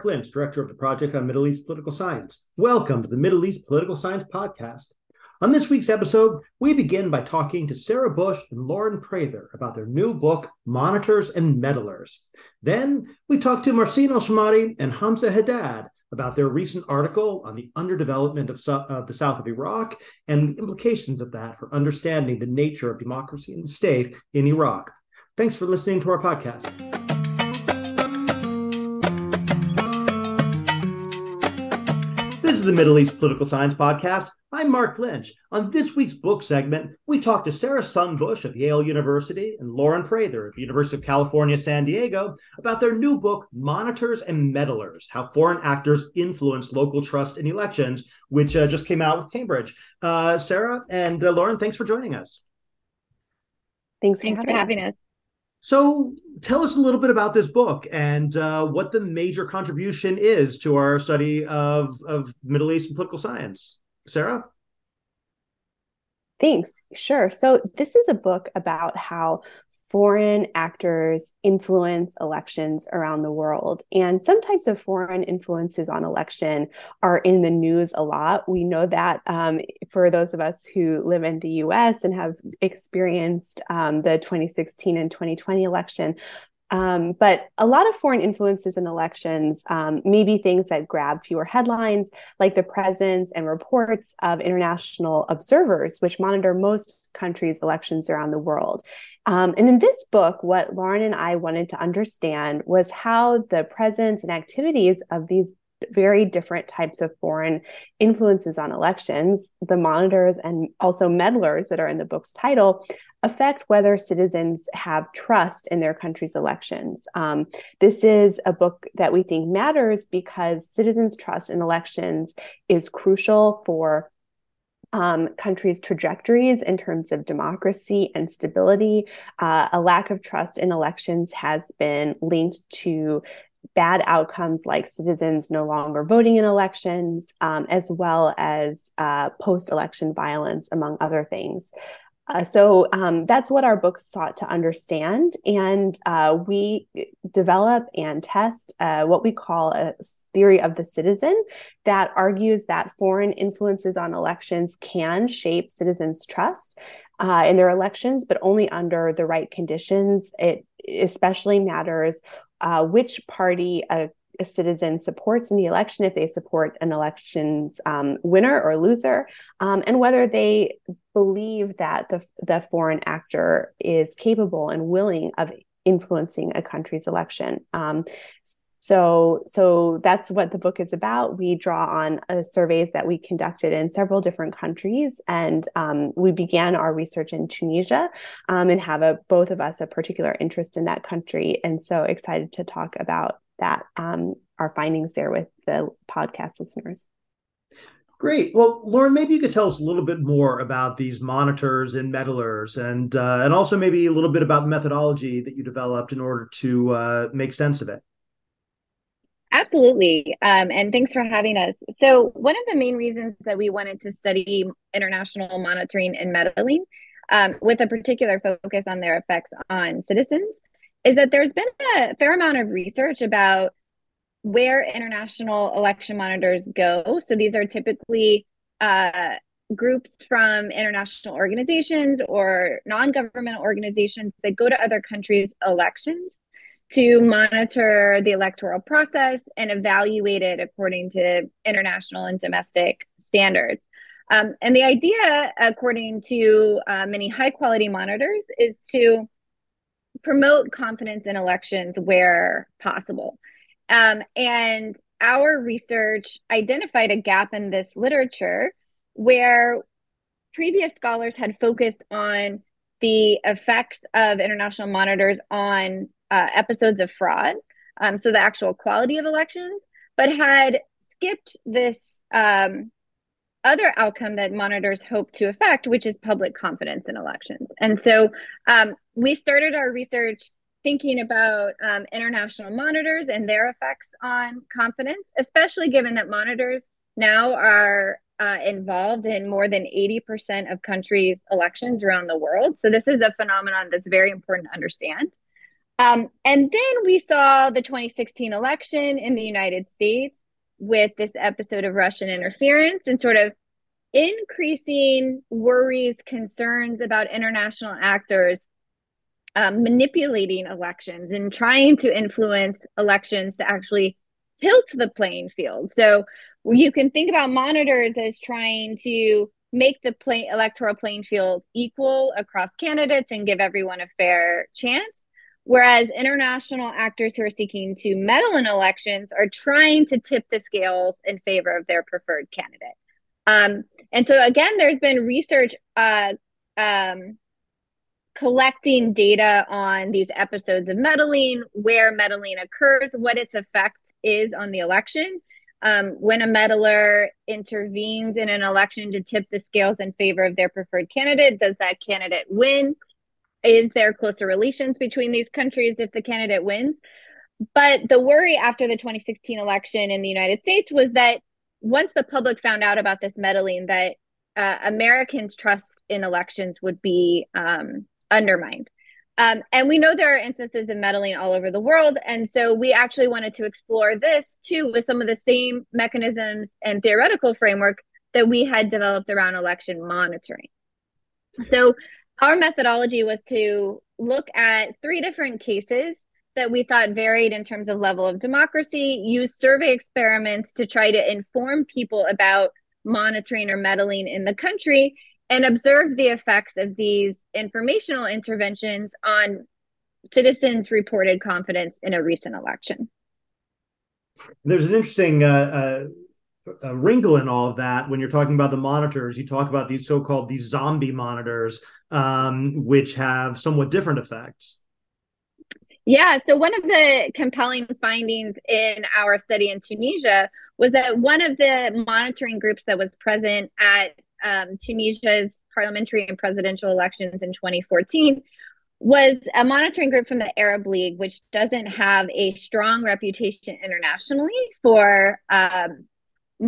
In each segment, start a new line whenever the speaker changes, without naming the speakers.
Marc Lynch, Director of the Project on Middle East Political Science. Welcome to the Middle East Political Science Podcast. On this week's episode, we begin by talking to Sarah Bush and Lauren Prather about their new book, Monitors and Meddlers. Then we talk to Marsin Alshamary and Hamzeh Hadad about their recent article on the underdevelopment of, of the south of Iraq and the implications of that for understanding the nature of democracy and the state in Iraq. Thanks for listening to our podcast. Is the Middle East Political Science Podcast. I'm Marc Lynch. On this week's book segment, we talk to Sarah Sunn Bush of Yale University and Lauren Prather of the University of California, San Diego about their new book, Monitors and Meddlers How Foreign Actors Influence Local Trust in Elections, which uh, just came out with Cambridge. Uh, Sarah and uh, Lauren, thanks for joining us.
Thanks, thanks for having us.
So, tell us a little bit about this book and uh, what the major contribution is to our study of, of Middle East and political science. Sarah?
Thanks. Sure. So, this is a book about how foreign actors influence elections around the world. And some types of foreign influences on election are in the news a lot. We know that um, for those of us who live in the US and have experienced um, the 2016 and 2020 election, um, but a lot of foreign influences in elections um, may be things that grab fewer headlines, like the presence and reports of international observers, which monitor most countries' elections around the world. Um, and in this book, what Lauren and I wanted to understand was how the presence and activities of these very different types of foreign influences on elections, the monitors and also meddlers that are in the book's title, affect whether citizens have trust in their country's elections. Um, this is a book that we think matters because citizens' trust in elections is crucial for um, countries' trajectories in terms of democracy and stability. Uh, a lack of trust in elections has been linked to bad outcomes like citizens no longer voting in elections, um, as well as uh, post election violence, among other things. Uh, so um, that's what our book sought to understand. And uh, we develop and test uh, what we call a theory of the citizen that argues that foreign influences on elections can shape citizens' trust uh, in their elections, but only under the right conditions. It especially matters uh, which party a, a, citizen supports in the election, if they support an election's um, winner or loser, um, and whether they believe that the, the foreign actor is capable and willing of influencing a country's election. Um, so, so that's what the book is about. We draw on uh, surveys that we conducted in several different countries, and um, we began our research in Tunisia, um, and have a both of us a particular interest in that country, and so excited to talk about that um, our findings there with the podcast listeners.
Great. Well, Lauren, maybe you could tell us a little bit more about these monitors and meddlers, and uh, and also maybe a little bit about the methodology that you developed in order to uh, make sense of it.
Absolutely. Um, and thanks for having us. So, one of the main reasons that we wanted to study international monitoring and meddling um, with a particular focus on their effects on citizens is that there's been a fair amount of research about where international election monitors go. So, these are typically uh, groups from international organizations or non governmental organizations that go to other countries' elections to monitor the electoral process and evaluate it according to international and domestic standards. Um, and the idea, according to uh, many high quality monitors, is to promote confidence in elections where possible. Um, and our research identified a gap in this literature where previous scholars had focused on the effects of international monitors on uh, episodes of fraud, um, so the actual quality of elections, but had skipped this um, other outcome that monitors hope to affect, which is public confidence in elections. And so um, we started our research thinking about um, international monitors and their effects on confidence, especially given that monitors now are uh, involved in more than 80% of countries' elections around the world. So this is a phenomenon that's very important to understand. Um, and then we saw the 2016 election in the United States with this episode of Russian interference and sort of increasing worries, concerns about international actors um, manipulating elections and trying to influence elections to actually tilt the playing field. So you can think about monitors as trying to make the play, electoral playing field equal across candidates and give everyone a fair chance. Whereas international actors who are seeking to meddle in elections are trying to tip the scales in favor of their preferred candidate. Um, and so, again, there's been research uh, um, collecting data on these episodes of meddling, where meddling occurs, what its effect is on the election. Um, when a meddler intervenes in an election to tip the scales in favor of their preferred candidate, does that candidate win? Is there closer relations between these countries if the candidate wins? But the worry after the 2016 election in the United States was that once the public found out about this meddling, that uh, Americans' trust in elections would be um, undermined. Um, and we know there are instances of meddling all over the world. And so we actually wanted to explore this too with some of the same mechanisms and theoretical framework that we had developed around election monitoring. So our methodology was to look at three different cases that we thought varied in terms of level of democracy, use survey experiments to try to inform people about monitoring or meddling in the country, and observe the effects of these informational interventions on citizens' reported confidence in a recent election.
There's an interesting uh, uh, wrinkle in all of that when you're talking about the monitors. You talk about these so-called these zombie monitors, um, which have somewhat different effects.
Yeah. So one of the compelling findings in our study in Tunisia was that one of the monitoring groups that was present at um, Tunisia's parliamentary and presidential elections in 2014 was a monitoring group from the Arab League, which doesn't have a strong reputation internationally for um,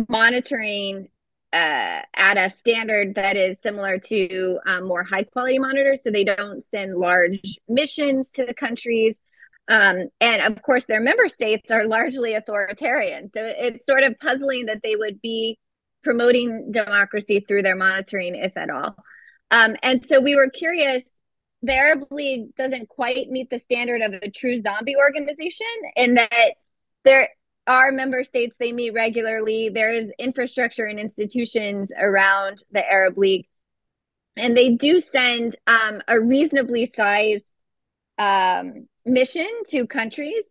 monitoring uh, at a standard that is similar to um, more high quality monitors. So they don't send large missions to the countries. Um, and of course, their member states are largely authoritarian. So it's sort of puzzling that they would be promoting democracy through their monitoring, if at all. Um, and so we were curious. The Arab League doesn't quite meet the standard of a true zombie organization in that there are member states, they meet regularly. There is infrastructure and institutions around the Arab League. And they do send um, a reasonably sized um, mission to countries.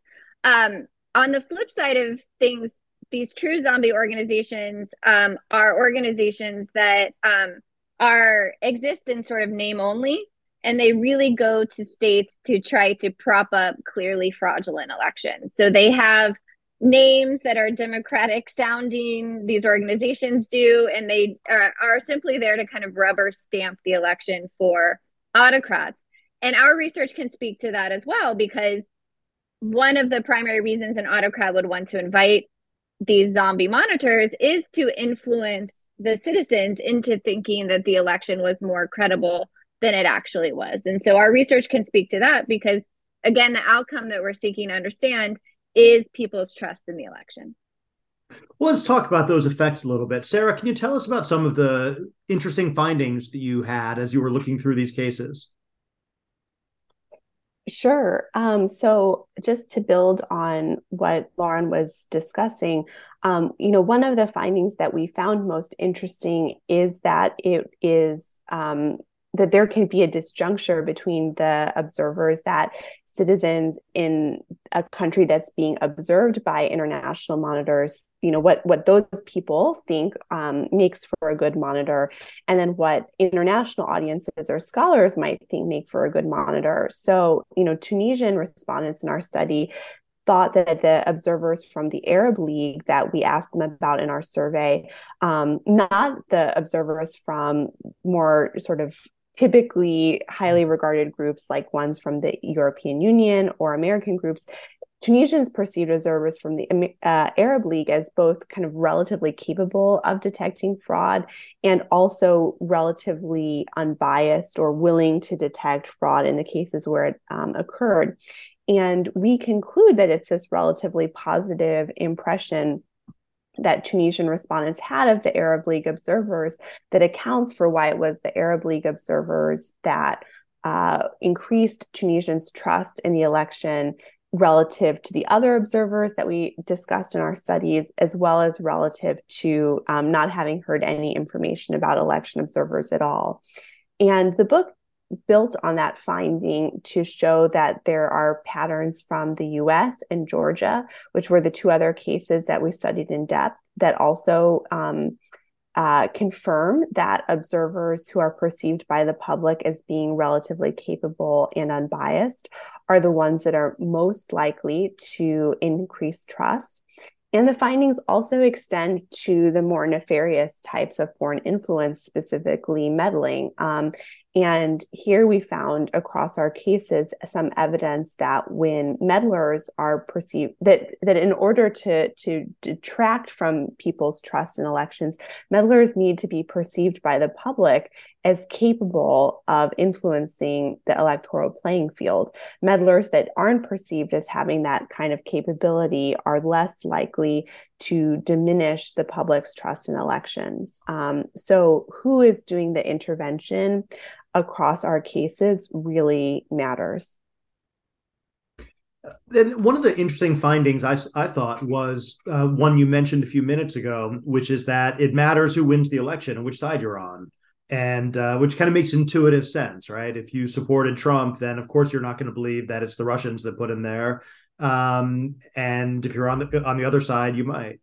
Um, on the flip side of things, these true zombie organizations um, are organizations that um, are exist in sort of name only and they really go to states to try to prop up clearly fraudulent elections. So they have names that are democratic sounding these organizations do and they are, are simply there to kind of rubber stamp the election for autocrats. And our research can speak to that as well because one of the primary reasons an autocrat would want to invite these zombie monitors is to influence the citizens into thinking that the election was more credible than it actually was. And so our research can speak to that because, again, the outcome that we're seeking to understand is people's trust in the election.
Well, let's talk about those effects a little bit. Sarah, can you tell us about some of the interesting findings that you had as you were looking through these cases?
Sure. Um, so just to build on what Lauren was discussing, um, you know, one of the findings that we found most interesting is that it is um, that there can be a disjuncture between the observers that citizens in a country that's being observed by international monitors you know what what those people think um, makes for a good monitor and then what international audiences or scholars might think make for a good monitor. So you know tunisian respondents in our study thought that the observers from the arab league that we asked them about in our survey um, not the observers from more sort of typically highly regarded groups like ones from the European Union or American groups, Tunisians perceived observers from the uh, Arab League as both kind of relatively capable of detecting fraud and also relatively unbiased or willing to detect fraud in the cases where it um, occurred. and we conclude that it's this relatively positive impression that Tunisian respondents had of the Arab League observers that accounts for why it was the Arab League observers that uh, increased Tunisians' trust in the election relative to the other observers that we discussed in our studies, as well as relative to um, not having heard any information about election observers at all. And the book built on that finding to show that there are patterns from the US and Georgia, which were the two other cases that we studied in depth, that also um, uh, confirm that observers who are perceived by the public as being relatively capable and unbiased are the ones that are most likely to increase trust. And the findings also extend to the more nefarious types of foreign influence, specifically meddling. Um, and here we found across our cases some evidence that when meddlers are perceived that that in order to to detract from people's trust in elections, meddlers need to be perceived by the public as capable of influencing the electoral playing field. Meddlers that aren't perceived as having that kind of capability are less likely to diminish the public's trust in elections. Um, so, who is doing the intervention? Across our cases really matters.
And one of the interesting findings I, I thought was uh, one you mentioned a few minutes ago, which is that it matters who wins the election and which side you're on. And uh, which kind of makes intuitive sense, right? If you supported Trump, then of course you're not going to believe that it's the Russians that put him there. Um, and if you're on the on the other side, you might.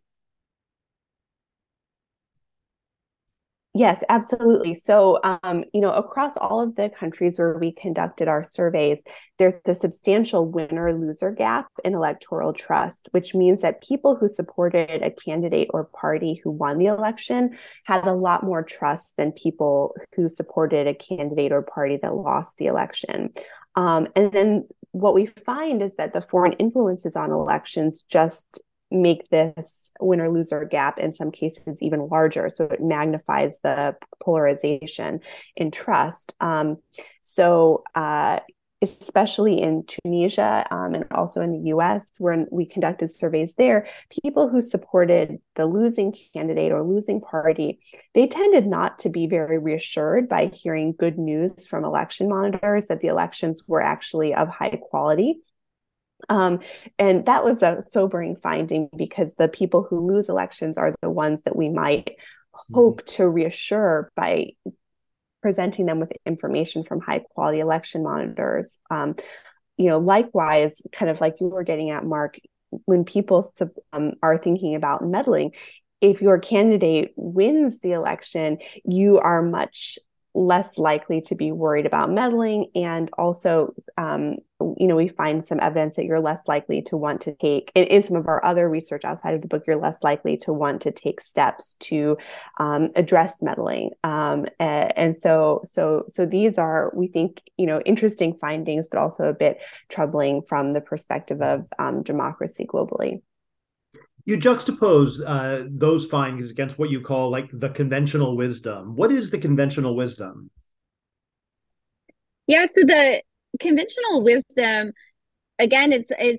Yes, absolutely. So, um, you know, across all of the countries where we conducted our surveys, there's a substantial winner loser gap in electoral trust, which means that people who supported a candidate or party who won the election had a lot more trust than people who supported a candidate or party that lost the election. Um, and then what we find is that the foreign influences on elections just make this winner loser gap in some cases even larger. So it magnifies the polarization in trust. Um, so, uh, especially in Tunisia um, and also in the US, when we conducted surveys there, people who supported the losing candidate or losing party, they tended not to be very reassured by hearing good news from election monitors that the elections were actually of high quality. Um, and that was a sobering finding because the people who lose elections are the ones that we might hope mm-hmm. to reassure by presenting them with information from high quality election monitors. Um, you know, likewise, kind of like you were getting at, Marc, when people um, are thinking about meddling, if your candidate wins the election, you are much less likely to be worried about meddling and also um, you know we find some evidence that you're less likely to want to take in, in, some of our other research outside of the book you're less likely to want to take steps to um, address meddling. Um, and, and, so so so these are we think you know interesting findings but also a bit troubling from the perspective of um, democracy globally
you juxtapose uh, those findings against what you call like the conventional wisdom. What is the conventional wisdom?
Yeah, so the conventional wisdom, again, is is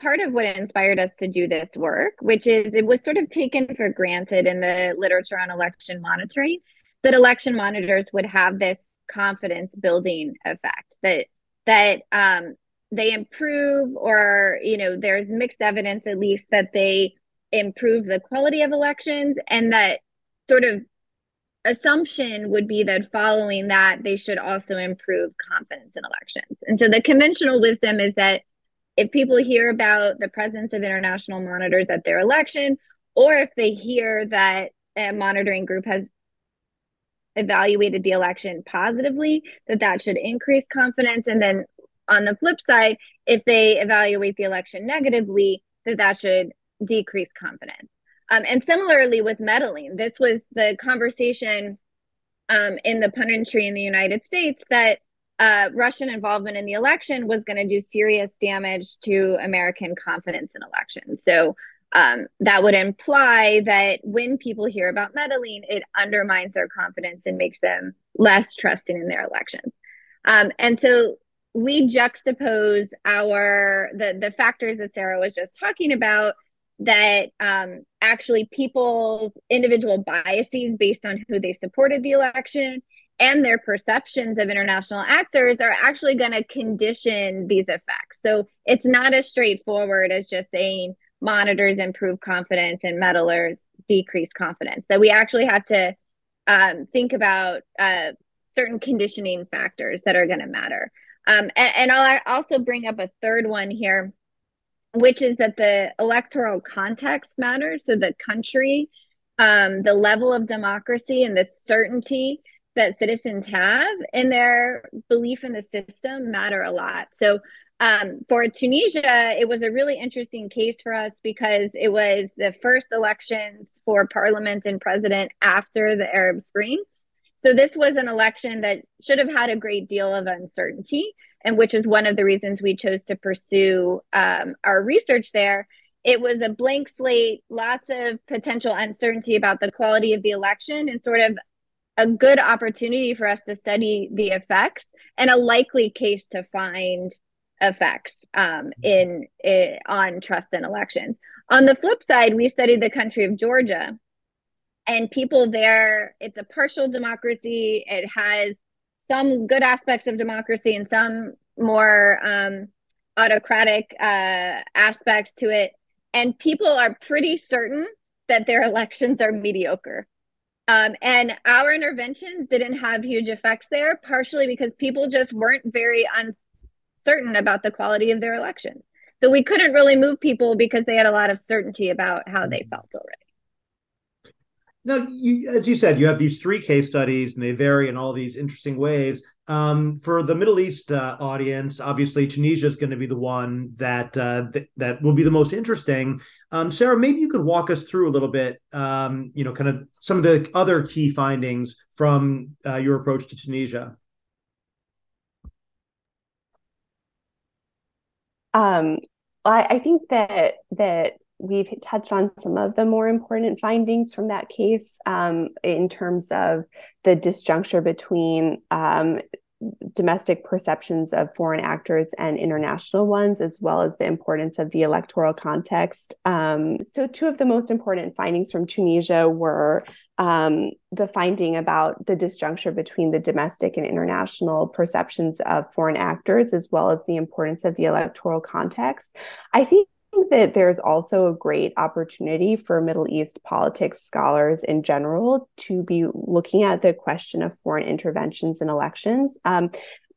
part of what inspired us to do this work, which is it was sort of taken for granted in the literature on election monitoring that election monitors would have this confidence building effect that that um, they improve or you know there's mixed evidence at least that they improve the quality of elections and that sort of assumption would be that following that they should also improve confidence in elections. And so the conventional wisdom is that if people hear about the presence of international monitors at their election or if they hear that a monitoring group has evaluated the election positively that that should increase confidence. And then on the flip side, if they evaluate the election negatively, that that should decrease confidence. Um, and similarly with meddling, this was the conversation um, in the punditry in the United States that uh, Russian involvement in the election was going to do serious damage to American confidence in elections. So um, that would imply that when people hear about meddling, it undermines their confidence and makes them less trusting in their elections. Um, and so we juxtapose our the the factors that Sarah was just talking about that um, actually people's individual biases based on who they supported the election and their perceptions of international actors are actually going to condition these effects. So it's not as straightforward as just saying monitors improve confidence and meddlers decrease confidence. That we actually have to um, think about uh, certain conditioning factors that are going to matter. Um, and, and I'll also bring up a third one here, which is that the electoral context matters. So the country, um, the level of democracy, and the certainty that citizens have in their belief in the system matter a lot. So um, for Tunisia, it was a really interesting case for us because it was the first elections for parliament and president after the Arab Spring. So this was an election that should have had a great deal of uncertainty, and which is one of the reasons we chose to pursue um, our research there. It was a blank slate, lots of potential uncertainty about the quality of the election, and sort of a good opportunity for us to study the effects and a likely case to find effects um, in, in on trust in elections. On the flip side, we studied the country of Georgia, and people there. It's a partial democracy. It has some good aspects of democracy and some more um, autocratic uh, aspects to it. And people are pretty certain that their elections are mediocre. Um, and our interventions didn't have huge effects there, partially because people just weren't very uncertain about the quality of their elections. So we couldn't really move people because they had a lot of certainty about how they felt already.
Now, you, as you said, you have these three case studies, and they vary in all these interesting ways. Um, for the Middle East uh, audience, obviously Tunisia is going to be the one that uh, th- that will be the most interesting. Um, Sarah, maybe you could walk us through a little bit, um, you know, kind of some of the other key findings from uh, your approach to Tunisia.
Um, I, I think that that we've touched on some of the more important findings from that case um, in terms of the disjuncture between um, domestic perceptions of foreign actors and international ones, as well as the importance of the electoral context. Um, so, two of the most important findings from Tunisia were um, the finding about the disjuncture between the domestic and international perceptions of foreign actors, as well as the importance of the electoral context. I think that there's also a great opportunity for Middle East politics scholars in general to be looking at the question of foreign interventions in elections. Um,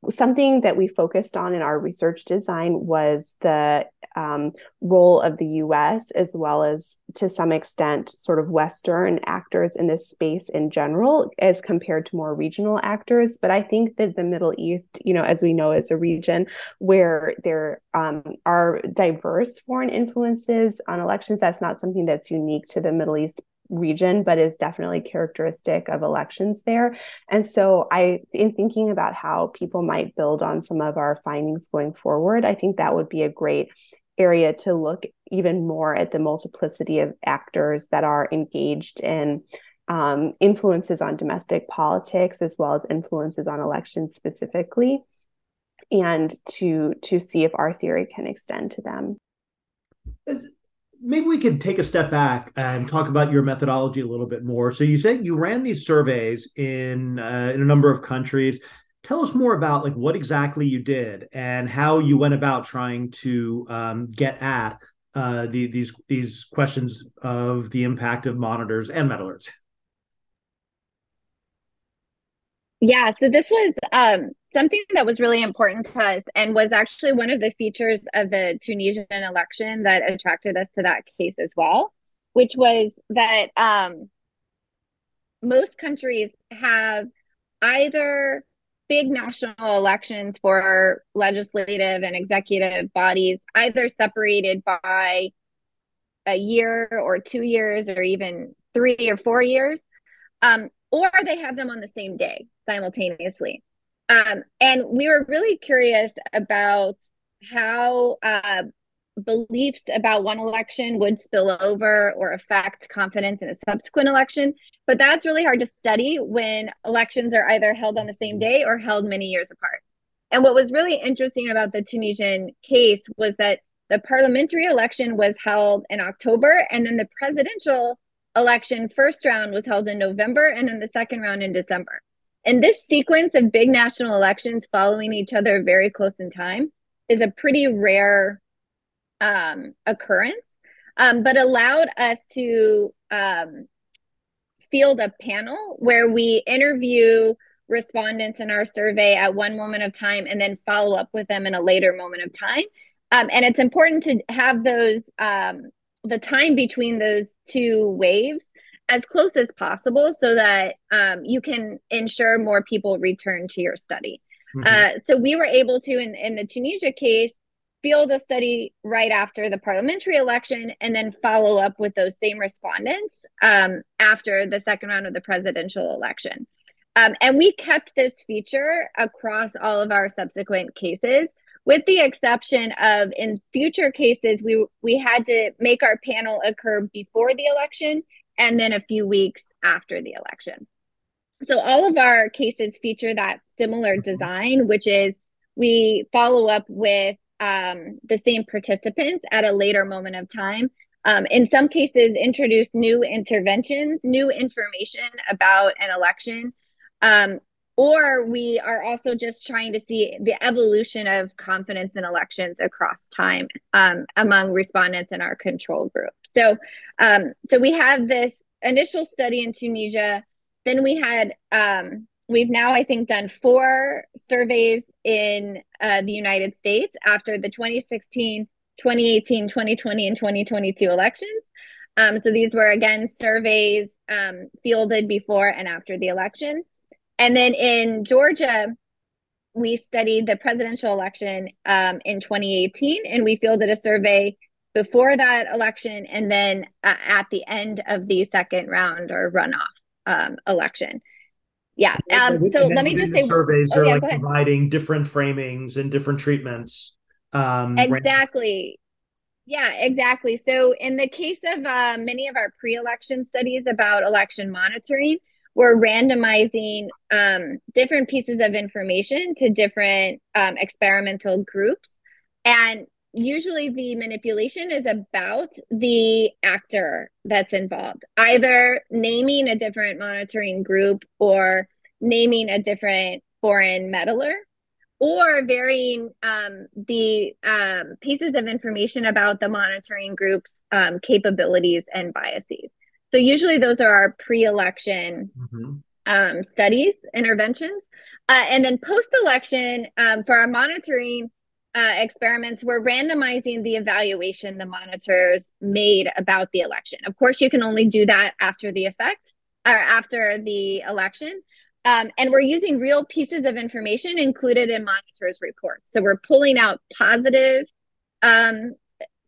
something that we focused on in our research design was the um, role of the US, as well as to some extent, sort of Western actors in this space in general, as compared to more regional actors. But I think that the Middle East, you know, as we know, is a region where there um, are diverse foreign influences on elections. That's not something that's unique to the Middle East region, but is definitely characteristic of elections there. And so, I, in thinking about how people might build on some of our findings going forward, I think that would be a great area to look even more at the multiplicity of actors that are engaged in um, influences on domestic politics as well as influences on elections specifically and to to see if our theory can extend to them
maybe we could take a step back and talk about your methodology a little bit more. So you said you ran these surveys in uh, in a number of countries. Tell us more about like what exactly you did and how you went about trying to um, get at uh, the, these these questions of the impact of monitors and meddlers.
Yeah, so this was um, something that was really important to us and was actually one of the features of the Tunisian election that attracted us to that case as well, which was that um, most countries have either big national elections for legislative and executive bodies, either separated by a year or two years or even three or four years, um, or they have them on the same day simultaneously. Um, and we were really curious about how uh, beliefs about one election would spill over or affect confidence in a subsequent election. But that's really hard to study when elections are either held on the same day or held many years apart. And what was really interesting about the Tunisian case was that the parliamentary election was held in October, and then the presidential election first round was held in November, and then the second round in December. And this sequence of big national elections following each other very close in time is a pretty rare um, occurrence, um, but allowed us to um, field a panel where we interview respondents in our survey at one moment of time and then follow up with them in a later moment of time. Um, and it's important to have those um, the time between those two waves as close as possible so that um, you can ensure more people return to your study. Mm-hmm. Uh, so we were able to, in, in the Tunisia case, field a study right after the parliamentary election and then follow up with those same respondents um, after the second round of the presidential election. Um, and we kept this feature across all of our subsequent cases with the exception of in future cases we we had to make our panel occur before the election and then a few weeks after the election so all of our cases feature that similar mm-hmm. design which is we follow up with um, the same participants at a later moment of time um, in some cases introduce new interventions new information about an election um, or we are also just trying to see the evolution of confidence in elections across time um, among respondents in our control group. So, um, so we have this initial study in Tunisia. Then we had um, we've now I think done four surveys in uh, the United States after the 2016, 2018, 2020, and 2022 elections. Um, so these were again surveys um, fielded before and after the election. And then in Georgia, we studied the presidential election um, in 2018, and we fielded a survey before that election and then uh, at the end of the second round or runoff um, election. Yeah. Um, so let me just say
surveys oh, are yeah, like providing different framings and different treatments.
Um, exactly. Yeah, exactly. So, in the case of uh, many of our pre election studies about election monitoring, we're randomizing um, different pieces of information to different um, experimental groups. And usually the manipulation is about the actor that's involved, either naming a different monitoring group or naming a different foreign meddler or varying um, the um, pieces of information about the monitoring group's um, capabilities and biases. So usually those are our pre-election mm-hmm. um, studies, interventions. Uh, and then post-election, um, for our monitoring uh, experiments, we're randomizing the evaluation the monitors made about the election. Of course, you can only do that after the effect or after the election. Um, and we're using real pieces of information included in monitors' reports. So we're pulling out positive um,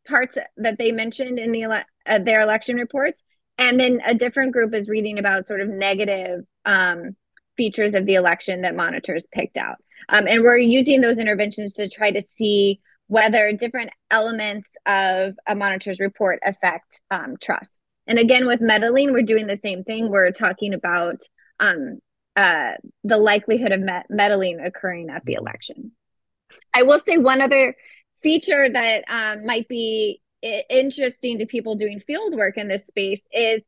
parts that they mentioned in the ele- uh, their election reports and then a different group is reading about sort of negative um, features of the election that monitors picked out. Um, and we're using those interventions to try to see whether different elements of a monitor's report affect um, trust. And again, with meddling, we're doing the same thing. We're talking about um, uh, the likelihood of met- meddling occurring at the election. I will say one other feature that um, might be interesting to people doing field work in this space is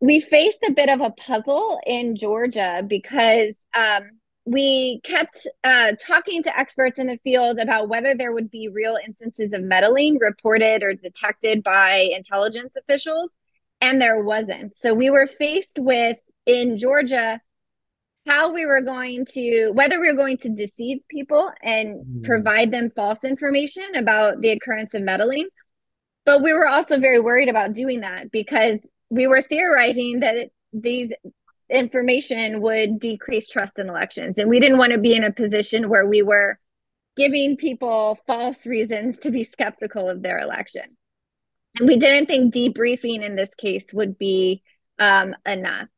we faced a bit of a puzzle in Georgia because um, we kept uh, talking to experts in the field about whether there would be real instances of meddling reported or detected by intelligence officials, and there wasn't. So we were faced with in Georgia how we were going to whether we were going to deceive people and mm. provide them false information about the occurrence of meddling but we were also very worried about doing that because we were theorizing that these information would decrease trust in elections. And we didn't want to be in a position where we were giving people false reasons to be skeptical of their election. And we didn't think debriefing in this case would be um, enough.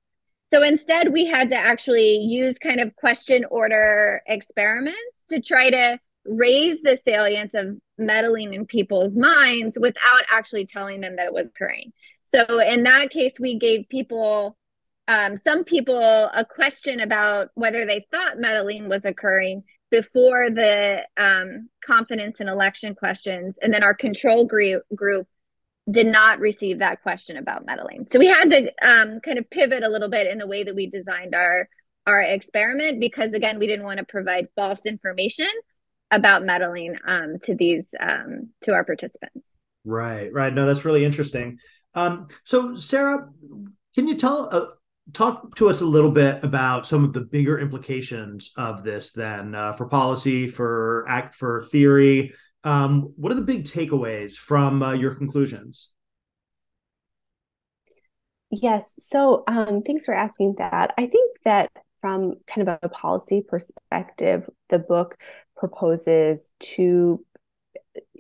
So instead, we had to actually use kind of question order experiments to try to raise the salience of meddling in people's minds without actually telling them that it was occurring. So in that case, we gave people, um, some people, a question about whether they thought meddling was occurring before the um, confidence in election questions, and then our control group group did not receive that question about meddling. So we had to um, kind of pivot a little bit in the way that we designed our our experiment because again we didn't want to provide false information about meddling um, to these um, to our participants.
Right, right. No, that's really interesting. Um, so Sarah, can you tell uh, talk to us a little bit about some of the bigger implications of this then uh, for policy, for act, for theory? Um, what are the big takeaways from uh, your conclusions?
Yes. So um, thanks for asking that. I think that from kind of a policy perspective, the book proposes two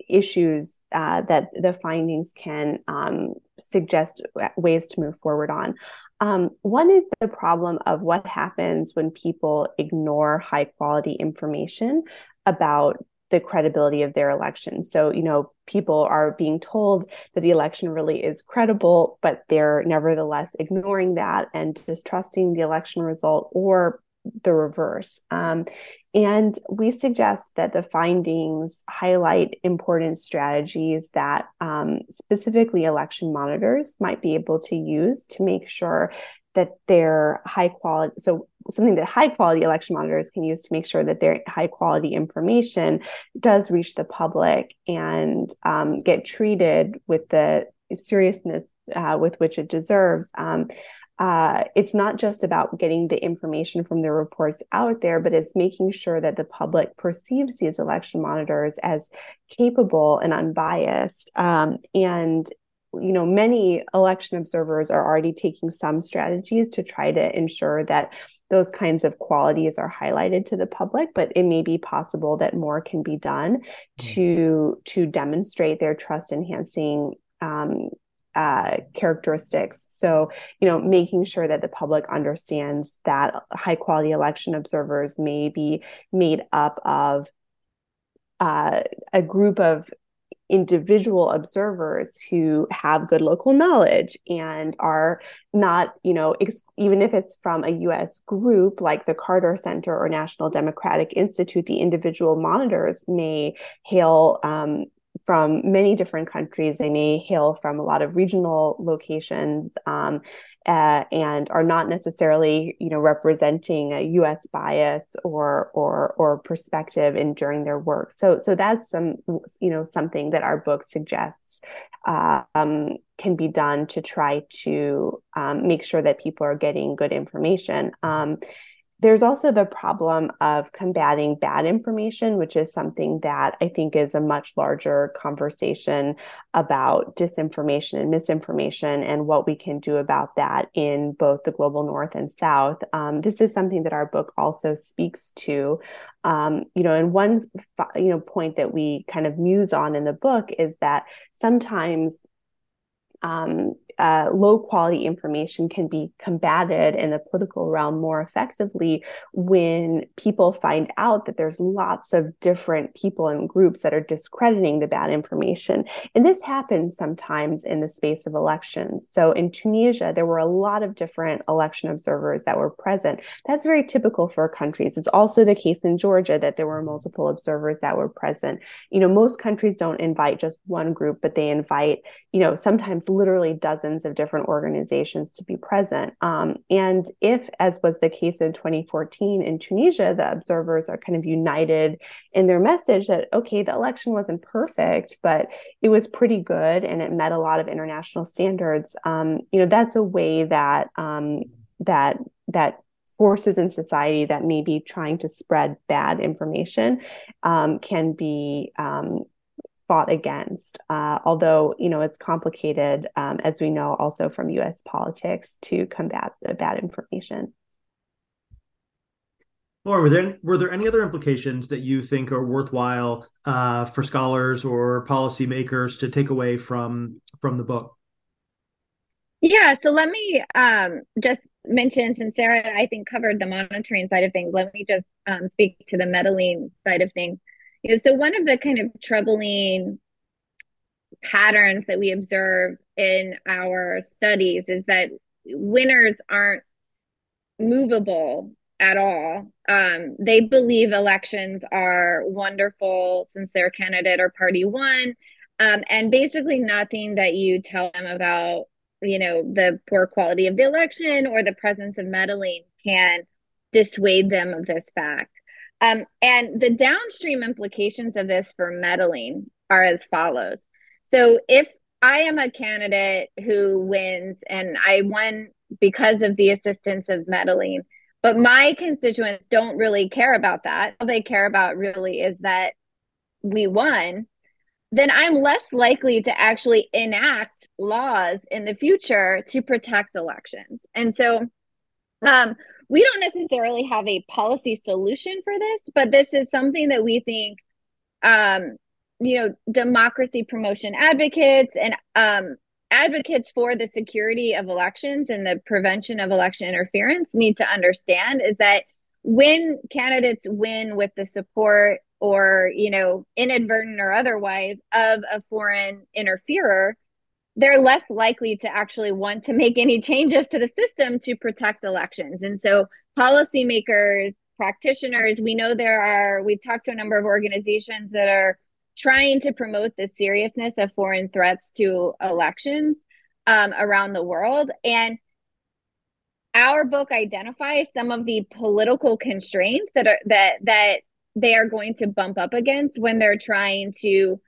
issues uh, that the findings can um, suggest ways to move forward on. Um, one is the problem of what happens when people ignore high quality information about the credibility of their election. So, you know, people are being told that the election really is credible, but they're nevertheless ignoring that and distrusting the election result or the reverse. Um, and we suggest that the findings highlight important strategies that um, specifically election monitors might be able to use to make sure that their high quality, so something that high quality election monitors can use to make sure that their high quality information does reach the public and um, get treated with the seriousness uh, with which it deserves. Um, uh, it's not just about getting the information from the reports out there, but it's making sure that the public perceives these election monitors as capable and unbiased. Um, and you know, many election observers are already taking some strategies to try to ensure that those kinds of qualities are highlighted to the public but it may be possible that more can be done mm-hmm. to to demonstrate their trust enhancing um, uh, characteristics. So, you know, making sure that the public understands that high quality election observers may be made up of uh, a group of individual observers who have good local knowledge and are not, you know, ex- even if it's from a US group like the Carter Center or National Democratic Institute, the individual monitors may hail um, from many different countries. They may hail from a lot of regional locations um, uh, and are not necessarily, you know, representing a U.S. bias or or or perspective in during their work. So so that's some, you know, something that our book suggests uh, um, can be done to try to um, make sure that people are getting good information. Um, there's also the problem of combating bad information, which is something that I think is a much larger conversation about disinformation and misinformation and what we can do about that in both the global north and south. Um, this is something that our book also speaks to. Um, you know, and one you know point that we kind of muse on in the book is that sometimes um, uh, low quality information can be combated in the political realm more effectively when people find out that there's lots of different people and groups that are discrediting the bad information. And this happens sometimes in the space of elections. So in Tunisia, there were a lot of different election observers that were present. That's very typical for countries. It's also the case in Georgia that there were multiple observers that were present. You know, most countries don't invite just one group, but they invite, you know, sometimes literally dozens dozens of different organizations to be present. Um, and if, as was the case in 2014 in Tunisia, the observers are kind of united in their message that, okay, the election wasn't perfect, but it was pretty good and it met a lot of international standards, um, you know, that's a way that um, that that forces in society that may be trying to spread bad information um, can be um, fought against. Uh, although you know it's complicated, um, as we know, also from U.S. politics to combat the bad information.
Or were there were there any other implications that you think are worthwhile uh, for scholars or policymakers to take away from from the book?
Yeah, so let me um, just mention, since Sarah I think covered the monitoring side of things, let me just um, speak to the meddling side of things. You know, so one of the kind of troubling patterns that we observe in our studies is that winners aren't movable at all. Um, they believe elections are wonderful since their candidate or party won. Um, and basically, nothing that you tell them about, you know, the poor quality of the election or the presence of meddling can dissuade them of this fact. Um, and the downstream implications of this for meddling are as follows. So, if I am a candidate who wins and I won because of the assistance of meddling, but my constituents don't really care about that. All they care about really is that we won. Then I'm less likely to actually enact laws in the future to protect elections. And so um, we don't necessarily have a policy solution for this, but this is something that we think, um, you know, democracy promotion advocates and um, advocates for the security of elections and the prevention of election interference need to understand is that when candidates win with the support or you know inadvertent or otherwise of a foreign interferer they're less likely to actually want to make any changes to the system to protect elections and so policymakers practitioners we know there are we've talked to a number of organizations that are trying to promote the seriousness of foreign threats to elections um, around the world. And our book identifies some of the political constraints that are that that they are going to bump up against when they're trying to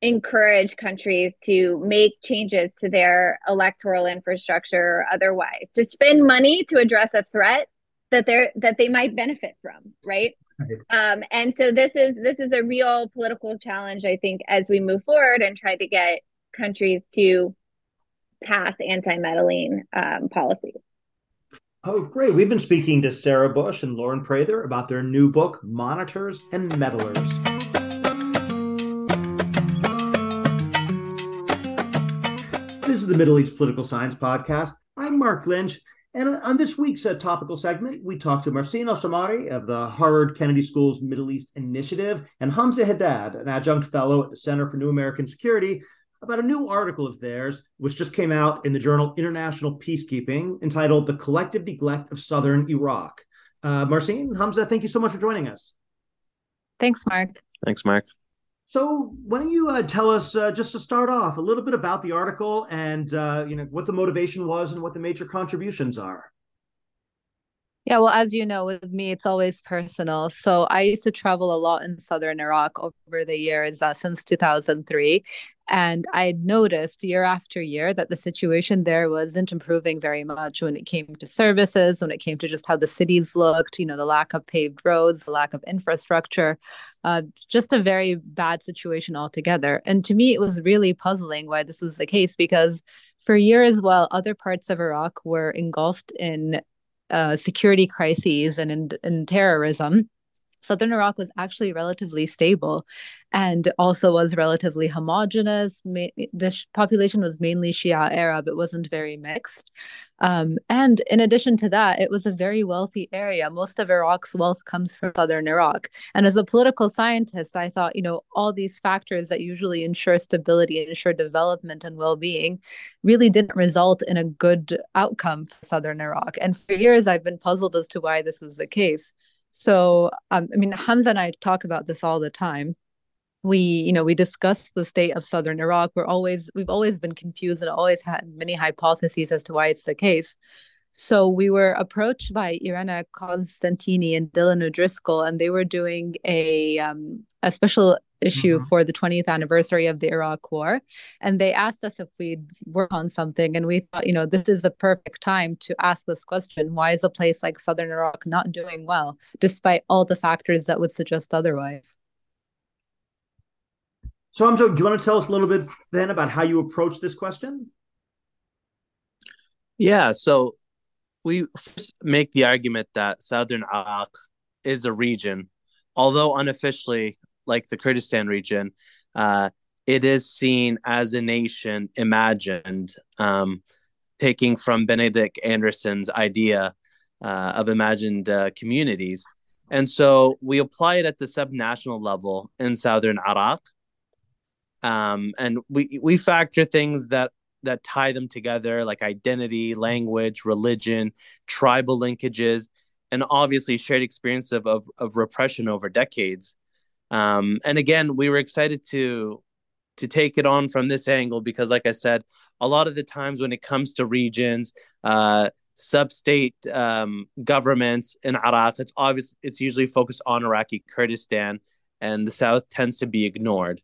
encourage countries to make changes to their electoral infrastructure or otherwise to spend money to address a threat that they're that they might benefit from right um, and so this is this is a real political challenge, I think, as we move forward and try to get countries to pass anti-meddling um, policies.
Oh, great. We've been speaking to Sarah Bush and Lauren Prather about their new book, Monitors and Meddlers. Is the Middle East Political Science Podcast. I'm Marc Lynch, and on this week's uh, topical segment, we talked to Marsin Alshamary of the Harvard Kennedy School's Middle East Initiative and Hamzeh Hadad, an adjunct fellow at the Center for New American Security, about a new article of theirs, which just came out in the journal International Peacekeeping, entitled The Collective Neglect of Southern Iraq. Uh, Marsin, Hamzeh, thank you so much for joining us.
Thanks, Marc.
Thanks, Marc.
So, why don't you uh, tell us uh, just to start off a little bit about the article and uh, you know what the motivation was and what the major contributions are?
Yeah, well, as you know, with me, it's always personal. So I used to travel a lot in southern Iraq over the years uh, since 2003. And I noticed year after year that the situation there wasn't improving very much when it came to services, when it came to just how the cities looked, you know, the lack of paved roads, the lack of infrastructure, uh, just a very bad situation altogether. And to me, it was really puzzling why this was the case because for years, while other parts of Iraq were engulfed in uh, security crises and in, in terrorism, southern Iraq was actually relatively stable and also was relatively homogenous. The population was mainly Shia Arab, it wasn't very mixed. Um, and in addition to that, it was a very wealthy area. Most of Iraq's wealth comes from southern Iraq. And as a political scientist, I thought, you know, all these factors that usually ensure stability ensure development and well being really didn't result in a good outcome for southern Iraq. And for years, I've been puzzled as to why this was the case. So, um, I mean, Hamzeh and I talk about this all the time. We, you know, we discuss the state of southern Iraq. We're always, we've always been confused and always had many hypotheses as to why it's the case. So we were approached by Irene Costantini and Dylan O'Driscoll, and they were doing a um, a special issue mm-hmm. for the 20th anniversary of the Iraq War. And they asked us if we'd work on something. And we thought, you know, this is the perfect time to ask this question why is a place like Southern Iraq not doing well, despite all the factors that would suggest otherwise?
So, Hamzeh, do you want to tell us a little bit then about how you approach this question?
Yeah. So, we make the argument that Southern Iraq is a region, although unofficially like the Kurdistan region, uh, it is seen as a nation imagined, um, taking from Benedict Anderson's idea uh, of imagined uh, communities. And so we apply it at the subnational level in southern Iraq. Um, and we, we factor things that that tie them together like identity language religion tribal linkages and obviously shared experience of, of, of repression over decades. Um, and again, we were excited to to take it on from this angle because, like I said, a lot of the times when it comes to regions, uh, sub-state um, governments in Iraq, it's obvious it's usually focused on Iraqi Kurdistan, and the South tends to be ignored.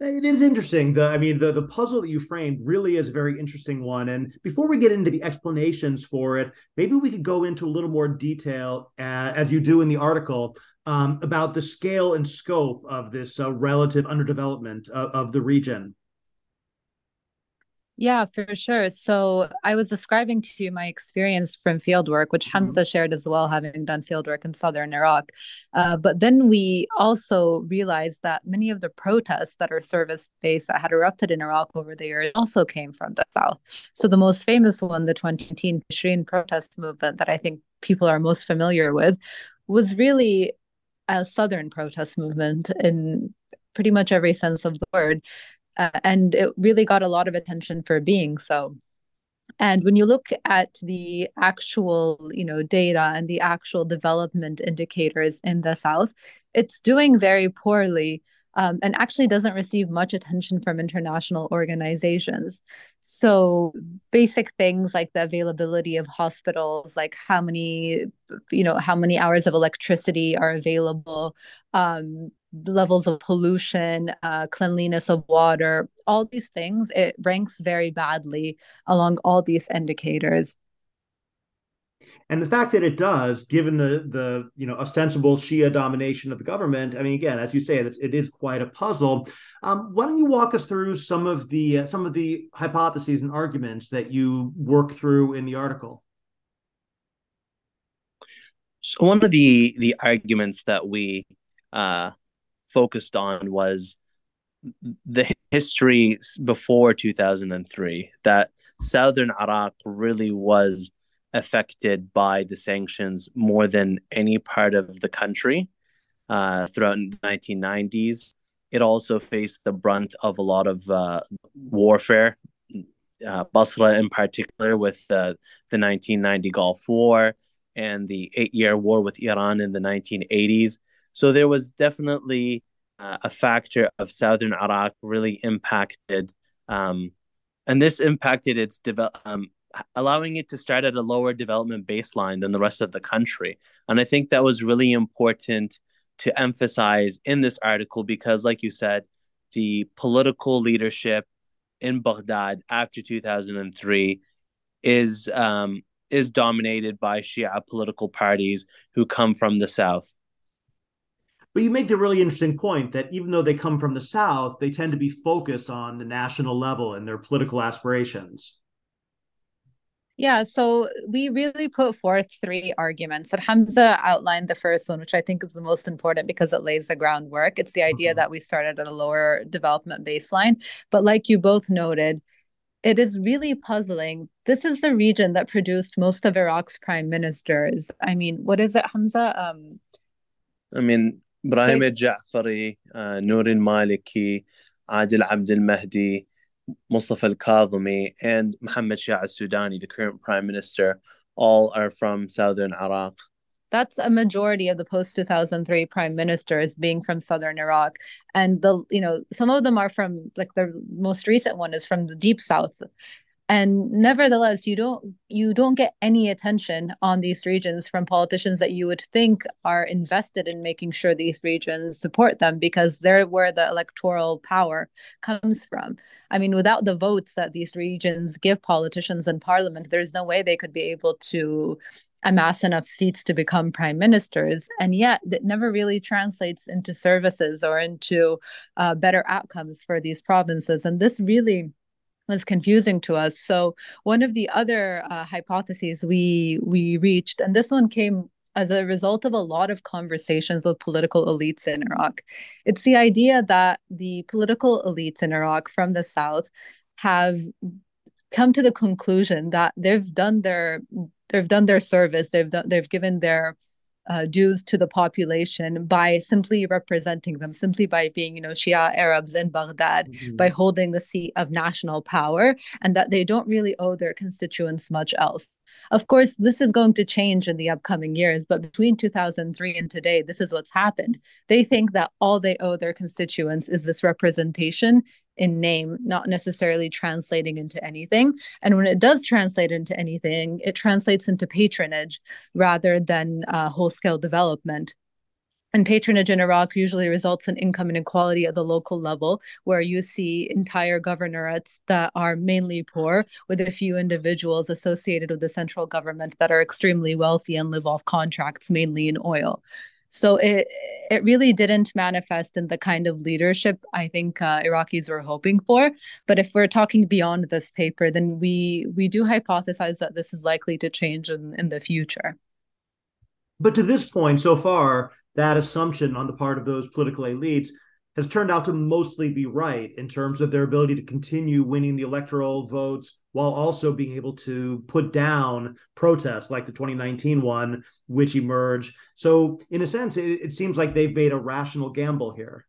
It is interesting. The I mean, the the puzzle that you framed really is a very interesting one. And before we get into the explanations for it, maybe we could go into a little more detail, uh, as you do in the article, um, about the scale and scope of this uh, relative underdevelopment of, of the region.
Yeah, for sure. So I was describing to you my experience from fieldwork, which mm-hmm. Hamzeh shared as well, having done fieldwork in southern Iraq. Uh, but then we also realized that many of the protests that are service based that had erupted in Iraq over the years also came from the south. So the most famous one, the 2018 Tishreen protest movement, that I think people are most familiar with, was really a southern protest movement in pretty much every sense of the word uh, and it really got a lot of attention for being so and when you look at the actual you know data and the actual development indicators in the south it's doing very poorly um, and actually doesn't receive much attention from international organizations. So basic things like the availability of hospitals, like how many, you know, how many hours of electricity are available, um, levels of pollution, uh, cleanliness of water, all these things, it ranks very badly along all these indicators.
And the fact that it does, given the the you know ostensible Shia domination of the government, I mean, again, as you say, it's, it is quite a puzzle. Um, why don't you walk us through some of the uh, some of the hypotheses and arguments that you work through in the article?
So one of the the arguments that we uh, focused on was the history before 2003 that southern Iraq really was affected by the sanctions more than any part of the country uh, throughout the 1990s. It also faced the brunt of a lot of uh, warfare, uh, Basra in particular, with uh, the 1990 Gulf War and the eight year war with Iran in the 1980s. So there was definitely uh, a factor of southern Iraq really impacted, um, and this impacted its develop, um, allowing it to start at a lower development baseline than the rest of the country. And I think that was really important to emphasize in this article because, like you said, the political leadership in Baghdad after 2003 is um, is dominated by Shia political parties who come from the south.
But you make the really interesting point that even though they come from the South, they tend to be focused on the national level and their political aspirations.
Yeah, so we really put forth three arguments. And Hamzeh outlined the first one, which I think is the most important because it lays the groundwork. It's the idea mm-hmm. that we started at a lower development baseline. But like you both noted, it is really puzzling. This is the region that produced most of Iraq's prime ministers. I mean, what is it, Hamzeh? Um,
I mean, ابراهيم الجعفري نور المالكي عادل عبد المهدي Mustafa al-Kadhimi and Mohammed Shia al-Sudani, the current prime minister, all are from southern Iraq.
That's a majority of the post-2003 prime ministers being from southern Iraq. And the you know, some of them are from like the most recent one is from the deep south and nevertheless you don't you don't get any attention on these regions from politicians that you would think are invested in making sure these regions support them because they're where the electoral power comes from. I mean without the votes that these regions give politicians in parliament there's no way they could be able to amass enough seats to become prime ministers. And yet that never really translates into services or into uh, better outcomes for these provinces. And this really was confusing to us. So one of the other uh, hypotheses we we reached, and this one came as a result of a lot of conversations with political elites in Iraq. It's the idea that the political elites in Iraq from the south have come to the conclusion that they've done their they've done their service, they've done they've given their uh, dues to the population by simply representing them, simply by being, you know, Shia Arabs in Baghdad, mm-hmm. by holding the seat of national power, and that they don't really owe their constituents much else. Of course, this is going to change in the upcoming years, but between 2003 and today, this is what's happened. They think that all they owe their constituents is this representation in name, not necessarily translating into anything. And when it does translate into anything, it translates into patronage rather than uh, whole scale development. And patronage in Iraq usually results in income inequality at the local level, where you see entire governorates that are mainly poor, with a few individuals associated with the central government that are extremely wealthy and live off contracts, mainly in oil. So it it really didn't manifest in the kind of leadership I think uh, Iraqis were hoping for. But if we're talking beyond this paper, then we we do hypothesize that this is likely to change in, in the future.
But to this point, so far, that assumption on the part of those political elites has turned out to mostly be right in terms of their ability to continue winning the electoral votes while also being able to put down protests like the 2019 one, which emerged. So, in a sense, it, it seems like they've made a rational gamble here.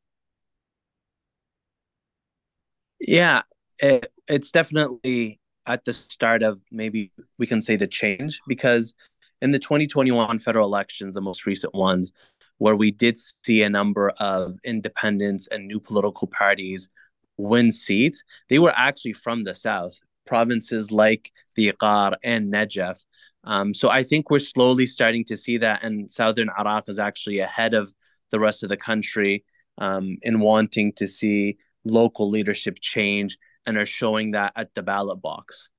Yeah, it, it's definitely at the start of maybe we can say the change because in the 2021 federal elections, the most recent ones, where we did see a number of independents and new political parties win seats, they were actually from the South, provinces like Dhi Qar and Najaf. Um, so I think we're slowly starting to see that, and southern Iraq is actually ahead of the rest of the country um, in wanting to see local leadership change and are showing that at the ballot box.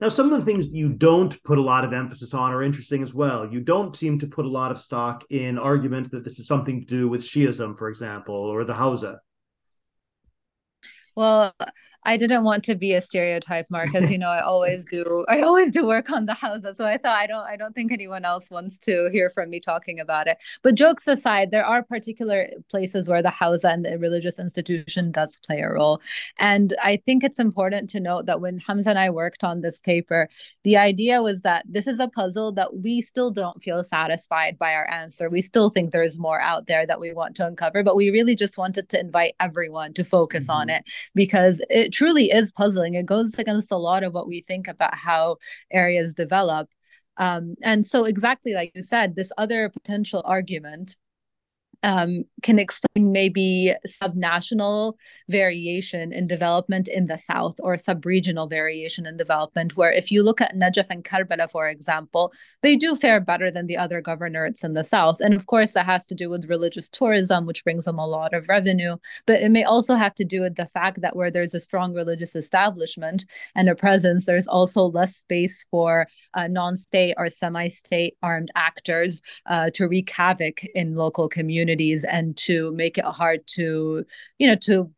Now, some of the things you don't put a lot of emphasis on are interesting as well. You don't seem to put a lot of stock in arguments that this is something to do with Shiism, for example, or the Hawza.
Well, I didn't want to be a stereotype, Marc, as you know, I always do. I always do work on the Hawza, so I thought I don't. I don't think anyone else wants to hear from me talking about it. But jokes aside, there are particular places where the Hawza and the religious institution does play a role, and I think it's important to note that when Hamzeh and I worked on this paper, the idea was that this is a puzzle that we still don't feel satisfied by our answer. We still think there is more out there that we want to uncover, but we really just wanted to invite everyone to focus mm-hmm. on it because it truly is puzzling. It goes against a lot of what we think about how areas develop. Um, and so, exactly like you said, this other potential argument um, can explain maybe subnational variation in development in the south or subregional variation in development. Where if you look at Najaf and Karbala, for example, they do fare better than the other governorates in the south. And of course, that has to do with religious tourism, which brings them a lot of revenue. But it may also have to do with the fact that where there's a strong religious establishment and a presence, there's also less space for uh, non state or semi state armed actors uh, to wreak havoc in local communities communities and to make it hard to you know to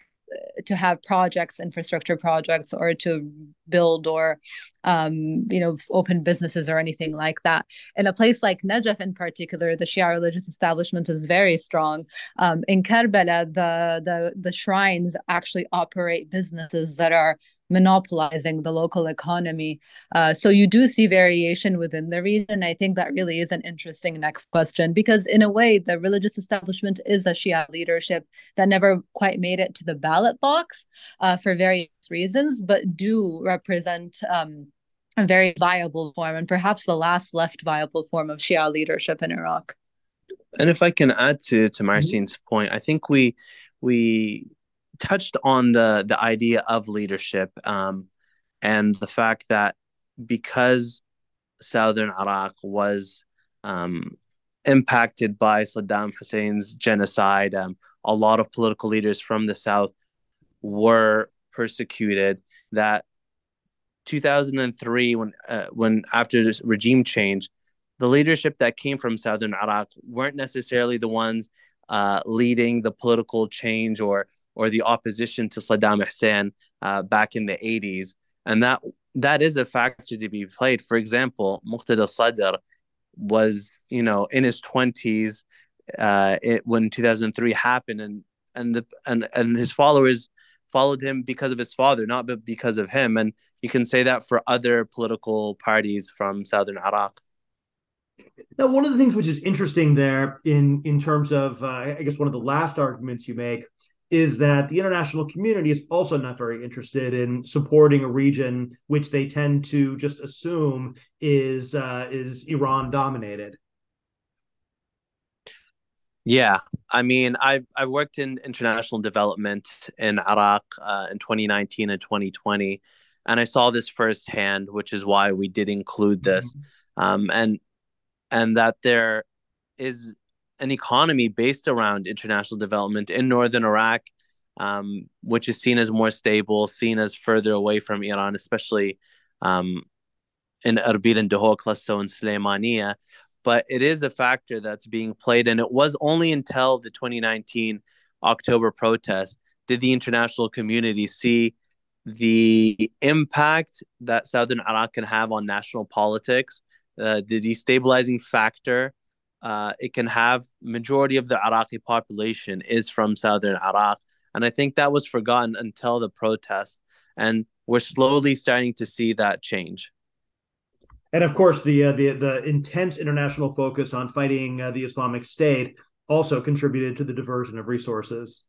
to have projects infrastructure projects or to build or um, you know open businesses or anything like that. In a place like najaf in particular the shia religious establishment is very strong. Um, in karbala the the the shrines actually operate businesses that are monopolizing the local economy. Uh, so you do see variation within the region. I think that really is an interesting next question because, in a way, the religious establishment is a Shia leadership that never quite made it to the ballot box uh, for various reasons, but do represent. Um, a very viable form, and perhaps the last left viable form of Shia leadership in Iraq.
And if I can add to to Marsin's mm-hmm. point, I think we we touched on the the idea of leadership um, and the fact that because southern Iraq was um, impacted by Saddam Hussein's genocide, um, a lot of political leaders from the south were persecuted. That 2003, when uh, when after this regime change, the leadership that came from southern Iraq weren't necessarily the ones uh, leading the political change or or the opposition to Saddam Hussein uh, back in the 80s. And that that is a factor to be played. For example, Muqtada Sadr was, you know, in his 20s uh, it, when 2003 happened, and and the and and his followers followed him because of his father, not because of him. And you can say that for other political parties from southern Iraq.
Now, one of the things which is interesting there, in in terms of, uh, I guess, one of the last arguments you make is that the international community is also not very interested in supporting a region which they tend to just assume is uh, is Iran dominated.
Yeah, I mean, I've I've worked in international development in Iraq uh, in 2019 and 2020, and I saw this firsthand, which is why we did include this, mm-hmm. um, and and that there is an economy based around international development in northern Iraq, um, which is seen as more stable, seen as further away from Iran, especially um, in Erbil and Duhok, and Sulaimania. But it is a factor that's being played, and it was only until the 2019 October protest did the international community see the impact that southern Iraq can have on national politics, uh, the destabilizing factor uh, it can have majority of the Iraqi population is from southern Iraq, and I think that was forgotten until the protest, and we're slowly starting to see that change.
And of course, the uh, the the intense international focus on fighting uh, the Islamic State also contributed to the diversion of resources.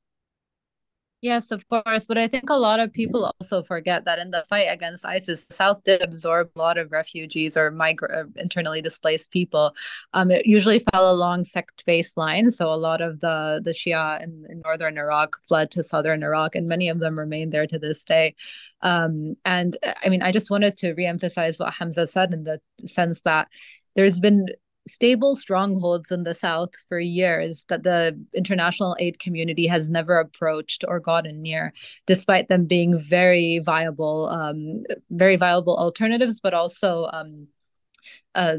Yes, of course. But I think a lot of people also forget that in the fight against ISIS, the South did absorb a lot of refugees or uh, internally displaced people. Um, it usually fell along sect-based lines. So a lot of the the Shia in, in northern Iraq fled to southern Iraq, and many of them remain there to this day. Um, and I mean, I just wanted to reemphasize what Hamzeh said in the sense that there's been stable strongholds in the South for years that the international aid community has never approached or gotten near, despite them being very viable, um, very viable alternatives, but also um, uh,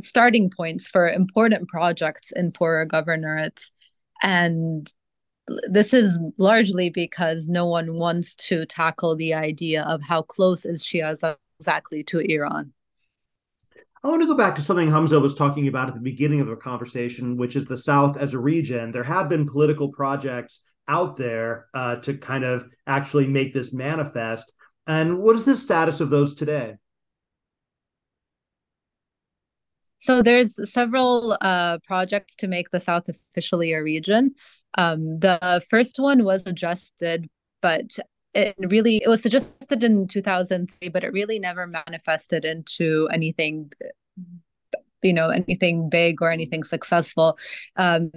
starting points for important projects in poorer governorates. And this is largely because no one wants to tackle the idea of how close is Shia exactly to Iran.
I want to go back to something Hamzeh was talking about at the beginning of our conversation, which is the South as a region. There have been political projects out there uh, to kind of actually make this manifest. And what is the status of those today?
So there's several uh, projects to make the South officially a region. Um, the first one was adjusted, but it really it was suggested in 2003 but it really never manifested into anything you know anything big or anything successful um,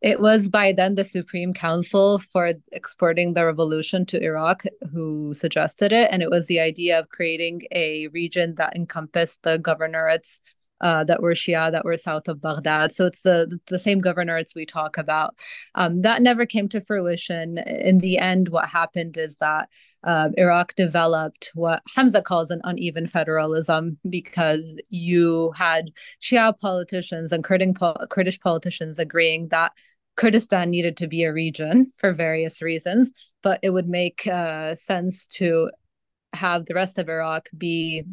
it was by then the Supreme Council for Exporting the Revolution to Iraq who suggested it. And it was the idea of creating a region that encompassed the governorates uh, that were Shia that were south of Baghdad. So it's the the same governorates we talk about. Um, that never came to fruition. In the end, what happened is that uh, Iraq developed what Hamzeh calls an uneven federalism because you had Shia politicians and Kurdish politicians agreeing that Kurdistan needed to be a region for various reasons, but it would make uh, sense to have the rest of Iraq be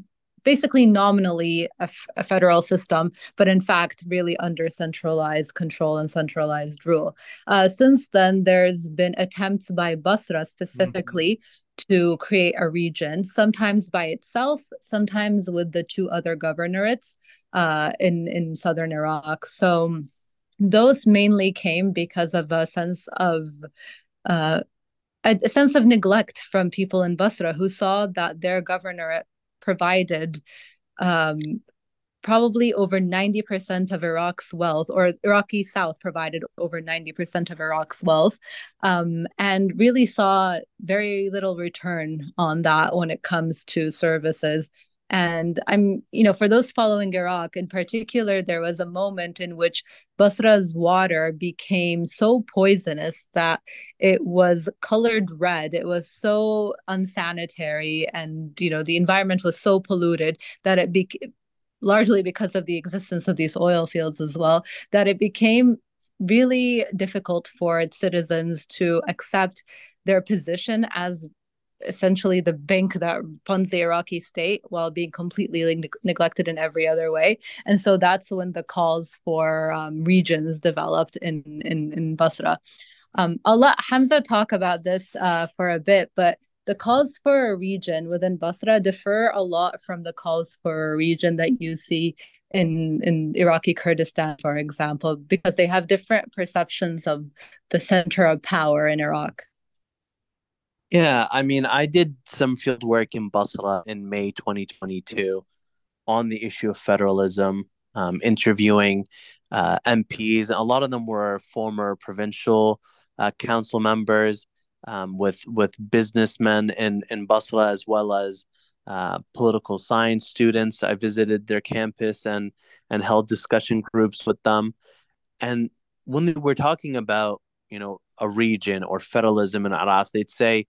basically nominally a, f- a federal system, but in fact, really under centralized control and centralized rule. Uh, since then, there's been attempts by Basra specifically. Mm-hmm. To create a region, sometimes by itself, sometimes with the two other governorates uh, in in southern Iraq. So those mainly came because of a sense of uh, a, sense of neglect from people in Basra who saw that their governorate provided um, probably over 90% of Iraq's wealth, or Iraqi South provided over 90% of Iraq's wealth, um, and really saw very little return on that when it comes to services. And I'm, you know, for those following Iraq in particular, there was a moment in which Basra's water became so poisonous that it was colored red. It was so unsanitary, and you know, the environment was so polluted that it became largely because of the existence of these oil fields as well, that it became really difficult for its citizens to accept their position as essentially the bank that funds the Iraqi state while being completely ne- neglected in every other way. And so that's when the calls for um, regions developed in in, in Basra. Um, I'll let Hamzeh talk about this uh, for a bit, but the calls for a region within Basra differ a lot from the calls for a region that you see in in Iraqi Kurdistan, for example, because they have different perceptions of the center of power in Iraq.
Yeah, I mean, I did some field work in Basra in May 2022 on the issue of federalism, um, interviewing uh, MPs. A lot of them were former provincial uh, council members um, with with businessmen in in Basra as well as uh, political science students. I visited their campus and and held discussion groups with them. And when we were talking about you know a region or federalism in Iraq, they'd say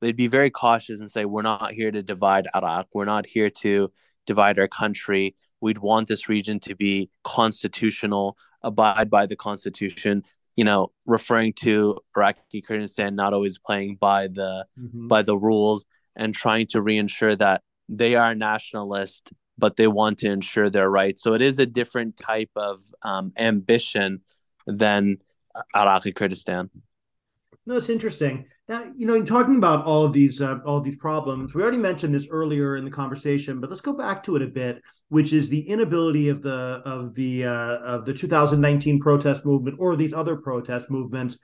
they'd be very cautious and say we're not here to divide Iraq. We're not here to divide our country. We'd want this region to be constitutional, abide by the constitution. You know, referring to Iraqi Kurdistan not always playing by the mm-hmm. by the rules and trying to reassure that they are nationalist, but they want to ensure their rights. So it is a different type of um, ambition than Iraqi Kurdistan.
No, it's interesting. Now, you know, in talking about all of these uh, all of these problems, we already mentioned this earlier in the conversation, but let's go back to it a bit, which is the inability of the of the uh, of the 2019 protest movement or these other protest movements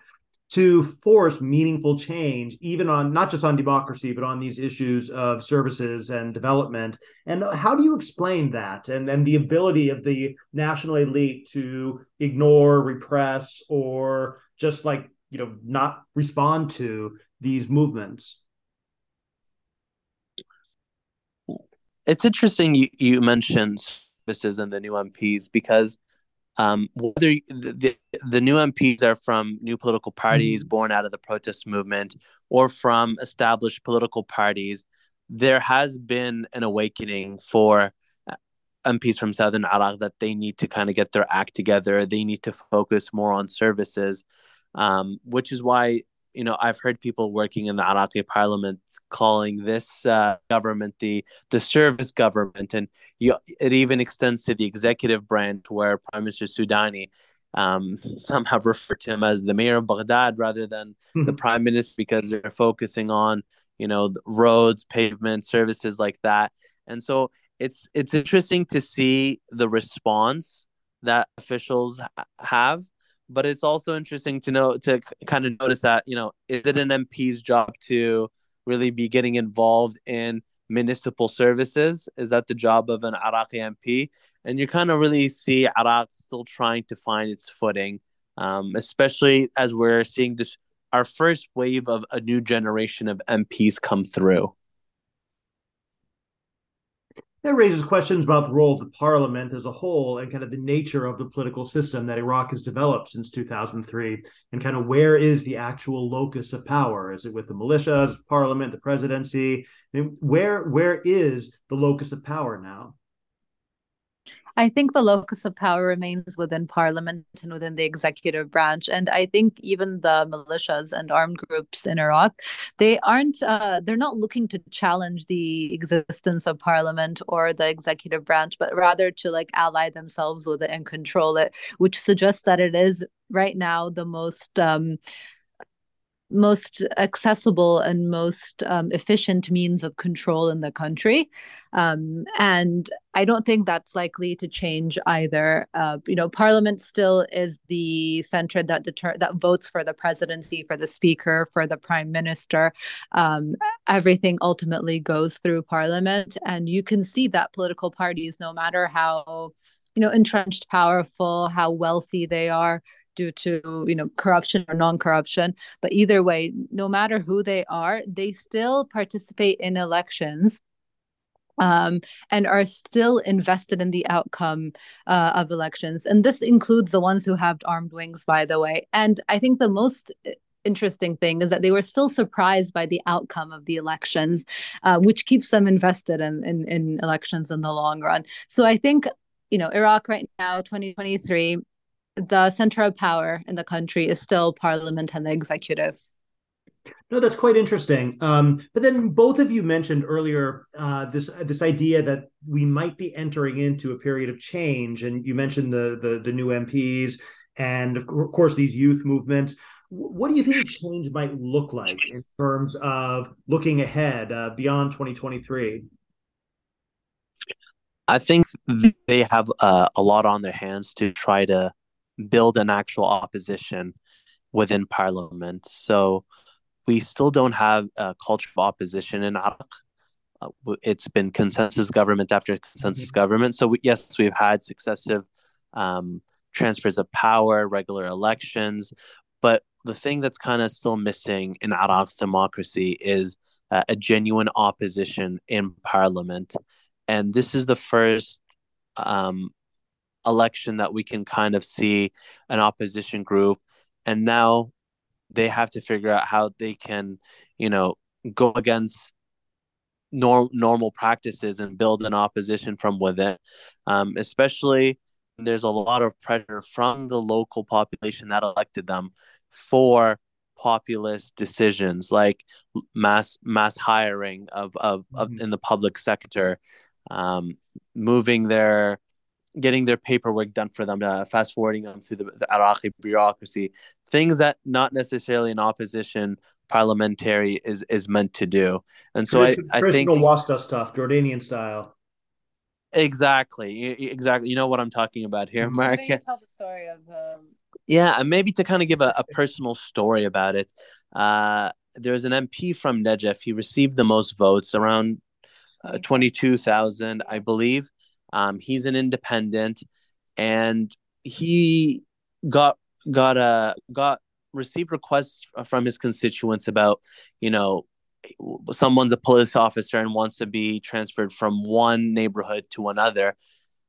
to force meaningful change, even on not just on democracy, but on these issues of services and development. And how do you explain that and, and the ability of the national elite to ignore, repress, or just like, you know, not respond to these movements?
It's interesting you, you mentioned services and the new MPs because um, whether the, the new MPs are from new political parties mm-hmm. born out of the protest movement or from established political parties, there has been an awakening for uh, MPs from Southern Iraq that they need to kind of get their act together. They need to focus more on services, um, which is why you know, I've heard people working in the Iraqi parliament calling this uh, government the the service government, and you, it even extends to the executive branch, where Prime Minister Sudani, um, some have referred to him as the mayor of Baghdad rather than mm-hmm. the prime minister because they're focusing on you know roads, pavement, services like that, and so it's it's interesting to see the response that officials have but it's also interesting to know to kind of notice that you know is it an MP's job to really be getting involved in municipal services? Is that the job of an Iraqi MP? And you kind of really see Iraq still trying to find its footing, um, especially as we're seeing this our first wave of a new generation of MPs come through.
That raises questions about the role of the parliament as a whole and kind of the nature of the political system that Iraq has developed since 2003, and kind of where is the actual locus of power? Is it with the militias, parliament, the presidency? I mean, where where is the locus of power now?
I think the locus of power remains within parliament and within the executive branch. And I think even the militias and armed groups in Iraq, they aren't, uh, they're not looking to challenge the existence of parliament or the executive branch, but rather to like ally themselves with it and control it, which suggests that it is right now the most um, most accessible and most um, efficient means of control in the country. Um, and I don't think that's likely to change either. Uh, you know, Parliament still is the center that deter- that votes for the presidency, for the speaker, for the prime minister. Um, everything ultimately goes through Parliament, and you can see that political parties, no matter how you know entrenched, powerful, how wealthy they are, due to you know corruption or non-corruption but either way no matter who they are they still participate in elections um, and are still invested in the outcome uh, of elections and this includes the ones who have armed wings by the way and i think the most uh, interesting thing is that they were still surprised by the outcome of the elections, uh, which keeps them invested in, in, in elections in the long run. So I think you know Iraq right now, 2023, the center of power in the country is still parliament and the executive.
No, that's quite interesting. Um, but then both of you mentioned earlier uh, this this idea that we might be entering into a period of change, and you mentioned the the, the new MPs and of course these youth movements. What do you think change might look like in terms of looking ahead uh, beyond 2023?
I think they have uh, a lot on their hands to try to build an actual opposition within parliament. So we still don't have a culture of opposition in Iraq. Uh, it's been consensus government after consensus mm-hmm. government. So we, yes, we've had successive um, transfers of power, regular elections, but the thing that's kind of still missing in Iraq's democracy is uh, a genuine opposition in parliament and this is the first um, election that we can kind of see an opposition group and now they have to figure out how they can you know go against norm- normal practices and build an opposition from within um, especially there's a lot of pressure from the local population that elected them for populist decisions like mass mass hiring of, of, of mm-hmm. in the public sector um, moving their getting their paperwork done for them, uh, fast forwarding them through the, the Iraqi bureaucracy, things that not necessarily an opposition parliamentary is is meant to do. And so I, I think
Wasta stuff, Jordanian style.
Exactly, exactly. You know what I'm talking about here. Marc.
tell the story of. Um...
Yeah, and maybe to kind of give a, a personal story about it. Uh, there's an MP from Najaf. He received the most votes, around uh, 22,000, I believe. Um, he's an independent and he got got a uh, got received requests from his constituents about, you know, someone's a police officer and wants to be transferred from one neighborhood to another.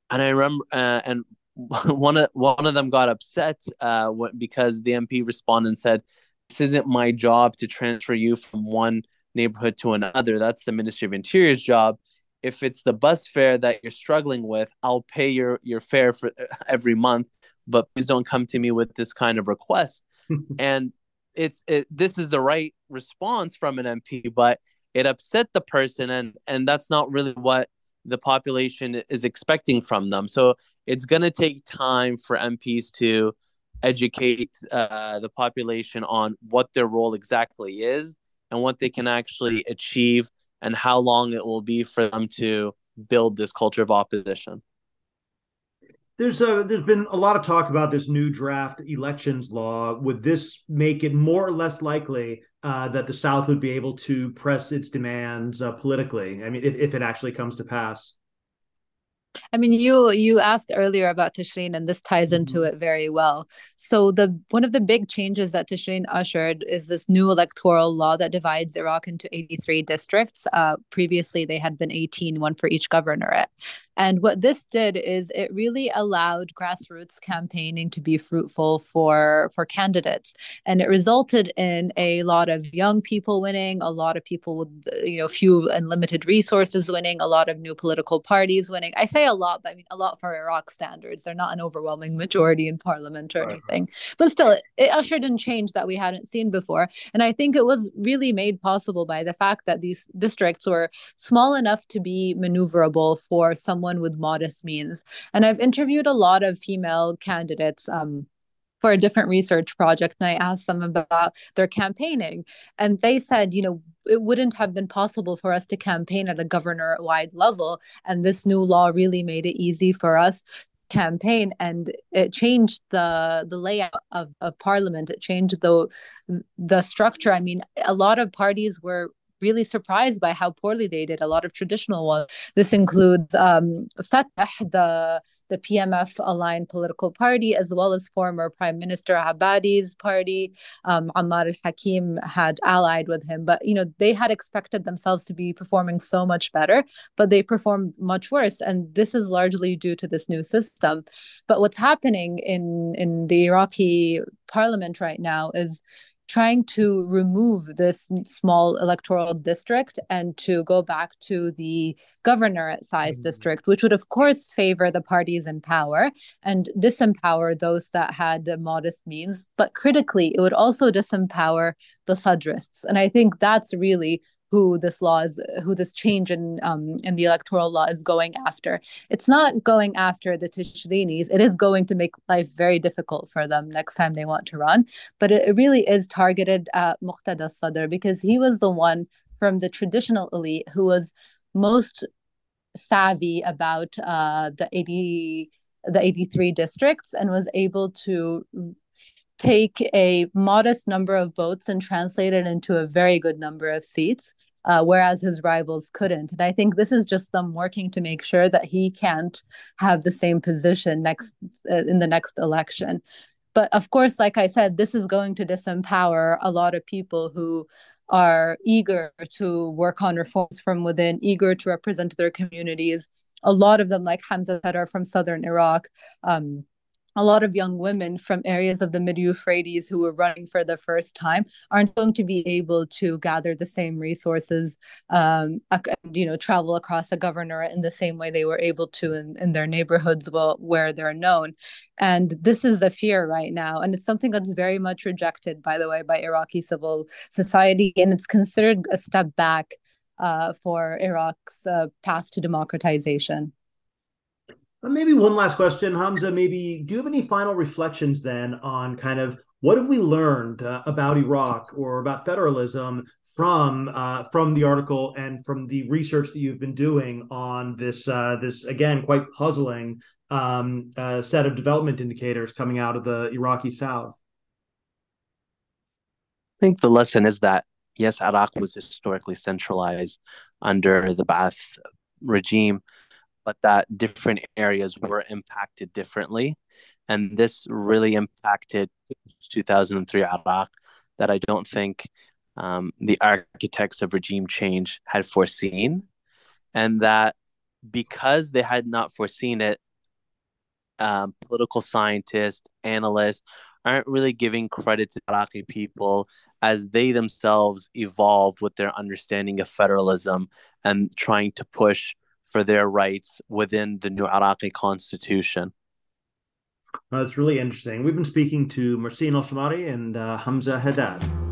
And I remember uh, and one of one of them got upset uh, because the MP responded and said, "This isn't my job to transfer you from one neighborhood to another. That's the Ministry of Interior's job. If it's the bus fare that you're struggling with, I'll pay your your fare for every month, but please don't come to me with this kind of request. and it's it, this is the right response from an MP, but it upset the person, and and that's not really what the population is expecting from them. So it's going to take time for MPs to educate uh, the population on what their role exactly is and what they can actually achieve and how long it will be for them to build this culture of opposition.
There's a, there's been a lot of talk about this new draft elections law. Would this make it more or less likely uh, that the South would be able to press its demands uh, politically? I mean, if, if it actually comes to pass.
I mean, you you asked earlier about Tishreen, and this ties into mm-hmm. it very well. So the one of the big changes that Tishreen ushered is this new electoral law that divides Iraq into 83 districts. Uh, previously, they had been 18, one for each governorate. And what this did is it really allowed grassroots campaigning to be fruitful for for candidates, and it resulted in a lot of young people winning, a lot of people with you know few and limited resources winning, a lot of new political parties winning. I say a lot, but I mean a lot for Iraq standards. They're not an overwhelming majority in parliament or anything, but still, it, it ushered in change that we hadn't seen before. And I think it was really made possible by the fact that these districts were small enough to be maneuverable for someone someone with modest means. And I've interviewed a lot of female candidates. Um, for a different research project and I asked them about their campaigning and they said you know it wouldn't have been possible for us to campaign at a governor wide level and this new law really made it easy for us campaign and it changed the the layout of, of parliament it changed the the structure i mean a lot of parties were really surprised by how poorly they did. A lot of traditional ones. This includes um, Fatah, the the PMF aligned political party, as well as former Prime Minister Abadi's party. Um, Ammar al Hakim had allied with him, but you know they had expected themselves to be performing so much better, but they performed much worse, and this is largely due to this new system. But what's happening in in the Iraqi parliament right now is trying to remove this small electoral district and to go back to the governorate size mm-hmm. district, which would, of course, favor the parties in power and disempower those that had modest means. But critically, it would also disempower the sadrists. And I think that's really who this law is, who this change in um, in the electoral law is going after. It's not going after the Tishrinis. It is going to make life very difficult for them next time they want to run. But it, really is targeted at Muqtada Sadr because he was the one from the traditional elite who was most savvy about uh, the 80 the 83 districts and was able to take a modest number of votes and translate it into a very good number of seats, uh, whereas his rivals couldn't. And I think this is just them working to make sure that he can't have the same position next uh, in the next election. But of course, like I said, this is going to disempower a lot of people who are eager to work on reforms from within, eager to represent their communities. A lot of them, like Hamzeh said, are from southern Iraq. Um, a lot of young women from areas of the mid Euphrates who were running for the first time aren't going to be able to gather the same resources, um, you know, travel across a governorate in the same way they were able to in, in their neighborhoods well, where they're known. And this is a fear right now. And it's something that's very much rejected, by the way, by Iraqi civil society. And it's considered a step back uh, for Iraq's uh, path to democratization.
Maybe one last question, Hamzeh. Maybe do you have any final reflections then on kind of what have we learned uh, about Iraq or about federalism from uh, from the article and from the research that you've been doing on this uh, this again quite puzzling um, uh, set of development indicators coming out of the Iraqi South?
I think the lesson is that yes, Iraq was historically centralized under the Ba'ath regime, but that different areas were impacted differently. And this really impacted 2003 Iraq that I don't think um, the architects of regime change had foreseen. And that because they had not foreseen it, um, political scientists, analysts aren't really giving credit to Iraqi people as they themselves evolve with their understanding of federalism and trying to push for their rights within the new Iraqi constitution.
That's really interesting. We've been speaking to Marsin Alshamary and uh, Hamzeh Hadad.